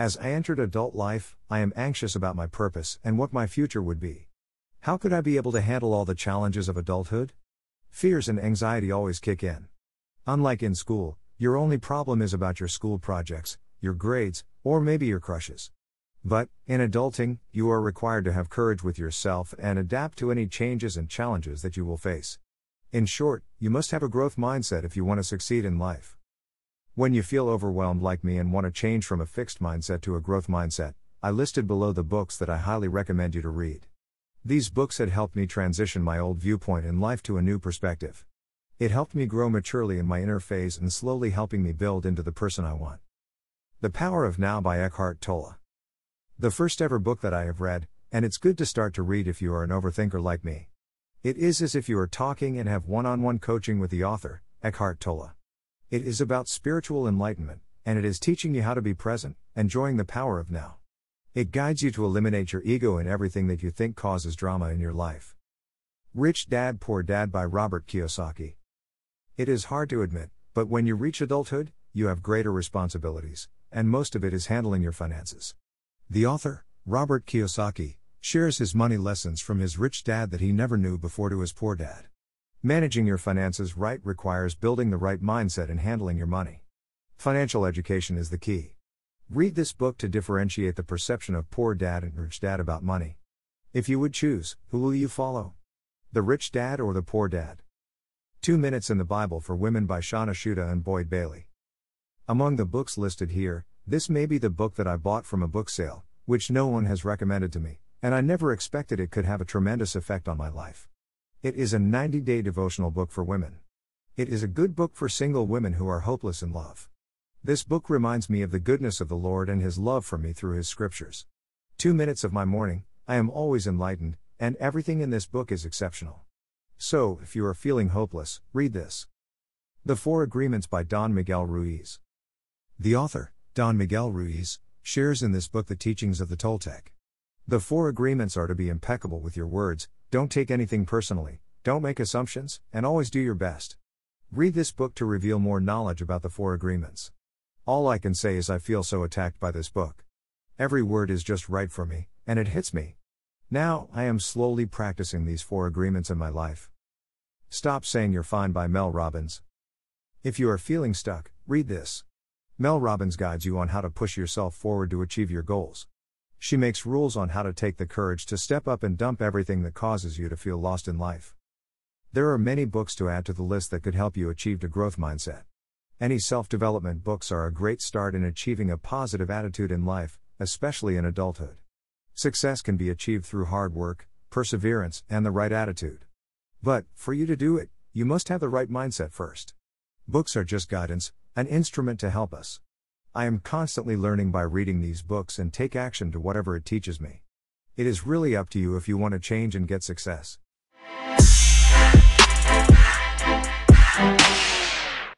As I entered adult life, I am anxious about my purpose and what my future would be. How could I be able to handle all the challenges of adulthood? Fears and anxiety always kick in. Unlike in school, your only problem is about your school projects, your grades, or maybe your crushes. But, in adulting, you are required to have courage with yourself and adapt to any changes and challenges that you will face. In short, you must have a growth mindset if you want to succeed in life. When you feel overwhelmed like me and want to change from a fixed mindset to a growth mindset, I listed below the books that I highly recommend you to read. These books had helped me transition my old viewpoint in life to a new perspective. It helped me grow maturely in my inner phase and slowly helping me build into the person I want. The Power of Now by Eckhart Tolle. The first ever book that I have read, and it's good to start to read if you are an overthinker like me. It is as if you are talking and have one on one coaching with the author, Eckhart Tolle. It is about spiritual enlightenment, and it is teaching you how to be present, enjoying the power of now. It guides you to eliminate your ego in everything that you think causes drama in your life. Rich Dad Poor Dad by Robert Kiyosaki. It is hard to admit, but when you reach adulthood, you have greater responsibilities, and most of it is handling your finances. The author, Robert Kiyosaki, shares his money lessons from his rich dad that he never knew before to his poor dad. Managing your finances right requires building the right mindset in handling your money. Financial education is the key. Read this book to differentiate the perception of poor dad and rich dad about money. If you would choose, who will you follow? The rich dad or the poor dad? Two Minutes in the Bible for Women by Shauna Shuta and Boyd Bailey. Among the books listed here, this may be the book that I bought from a book sale, which no one has recommended to me, and I never expected it could have a tremendous effect on my life. It is a 90 day devotional book for women. It is a good book for single women who are hopeless in love. This book reminds me of the goodness of the Lord and His love for me through His scriptures. Two minutes of my morning, I am always enlightened, and everything in this book is exceptional. So, if you are feeling hopeless, read this. The Four Agreements by Don Miguel Ruiz. The author, Don Miguel Ruiz, shares in this book the teachings of the Toltec. The four agreements are to be impeccable with your words, don't take anything personally, don't make assumptions, and always do your best. Read this book to reveal more knowledge about the four agreements. All I can say is I feel so attacked by this book. Every word is just right for me, and it hits me. Now, I am slowly practicing these four agreements in my life. Stop Saying You're Fine by Mel Robbins. If you are feeling stuck, read this. Mel Robbins guides you on how to push yourself forward to achieve your goals. She makes rules on how to take the courage to step up and dump everything that causes you to feel lost in life. There are many books to add to the list that could help you achieve a growth mindset. Any self development books are a great start in achieving a positive attitude in life, especially in adulthood. Success can be achieved through hard work, perseverance, and the right attitude. But, for you to do it, you must have the right mindset first. Books are just guidance, an instrument to help us. I am constantly learning by reading these books and take action to whatever it teaches me. It is really up to you if you want to change and get success.